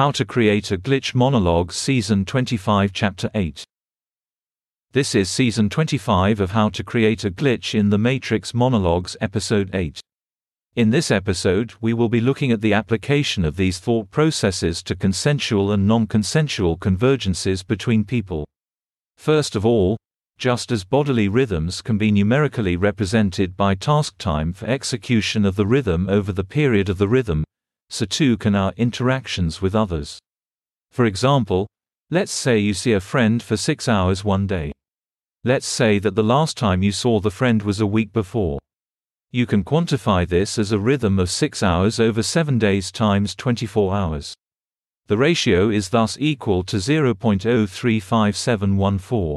How to Create a Glitch Monologue Season 25 Chapter 8 This is Season 25 of How to Create a Glitch in the Matrix Monologues Episode 8. In this episode, we will be looking at the application of these thought processes to consensual and non-consensual convergences between people. First of all, just as bodily rhythms can be numerically represented by task time for execution of the rhythm over the period of the rhythm, so too can our interactions with others. For example, let's say you see a friend for six hours one day. Let's say that the last time you saw the friend was a week before. You can quantify this as a rhythm of 6 hours over 7 days times 24 hours. The ratio is thus equal to 0.035714.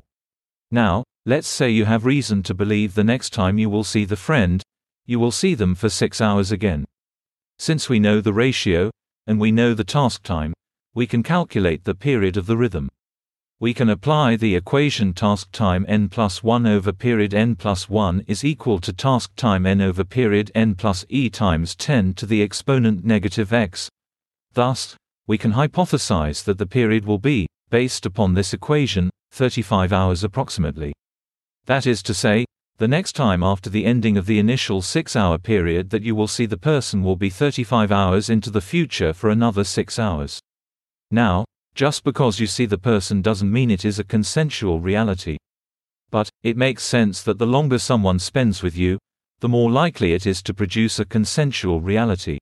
Now, let's say you have reason to believe the next time you will see the friend, you will see them for 6 hours again. Since we know the ratio, and we know the task time, we can calculate the period of the rhythm. We can apply the equation task time n plus 1 over period n plus 1 is equal to task time n over period n plus e times 10 to the exponent negative x. Thus, we can hypothesize that the period will be, based upon this equation, 35 hours approximately. That is to say, the next time after the ending of the initial 6 hour period that you will see the person will be 35 hours into the future for another 6 hours. Now, just because you see the person doesn't mean it is a consensual reality. But, it makes sense that the longer someone spends with you, the more likely it is to produce a consensual reality.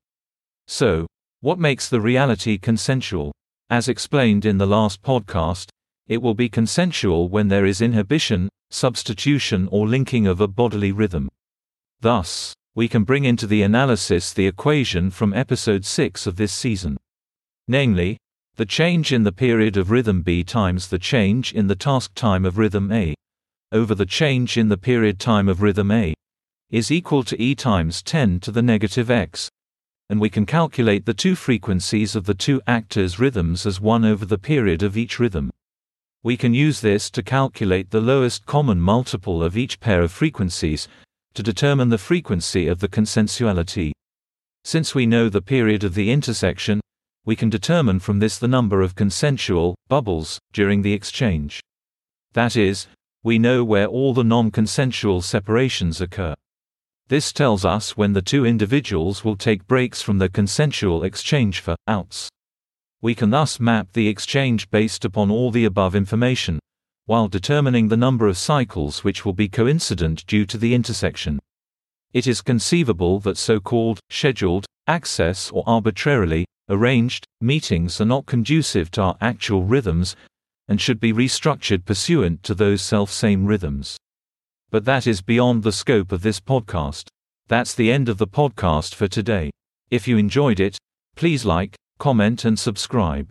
So, what makes the reality consensual? As explained in the last podcast, it will be consensual when there is inhibition, substitution or linking of a bodily rhythm. Thus, we can bring into the analysis the equation from episode 6 of this season. Namely, the change in the period of rhythm B times the change in the task time of rhythm A over the change in the period time of rhythm A is equal to E times 10 to the negative x, and we can calculate the two frequencies of the two actors' rhythms as 1 over the period of each rhythm. We can use this to calculate the lowest common multiple of each pair of frequencies, to determine the frequency of the consensuality. Since we know the period of the intersection, we can determine from this the number of consensual bubbles during the exchange. That is, we know where all the non-consensual separations occur. This tells us when the two individuals will take breaks from the consensual exchange for outs. We can thus map the exchange based upon all the above information, while determining the number of cycles which will be coincident due to the intersection. It is conceivable that so-called scheduled access or arbitrarily arranged meetings are not conducive to our actual rhythms and should be restructured pursuant to those self-same rhythms. But that is beyond the scope of this podcast. That's the end of the podcast for today. If you enjoyed it, please like, comment and subscribe.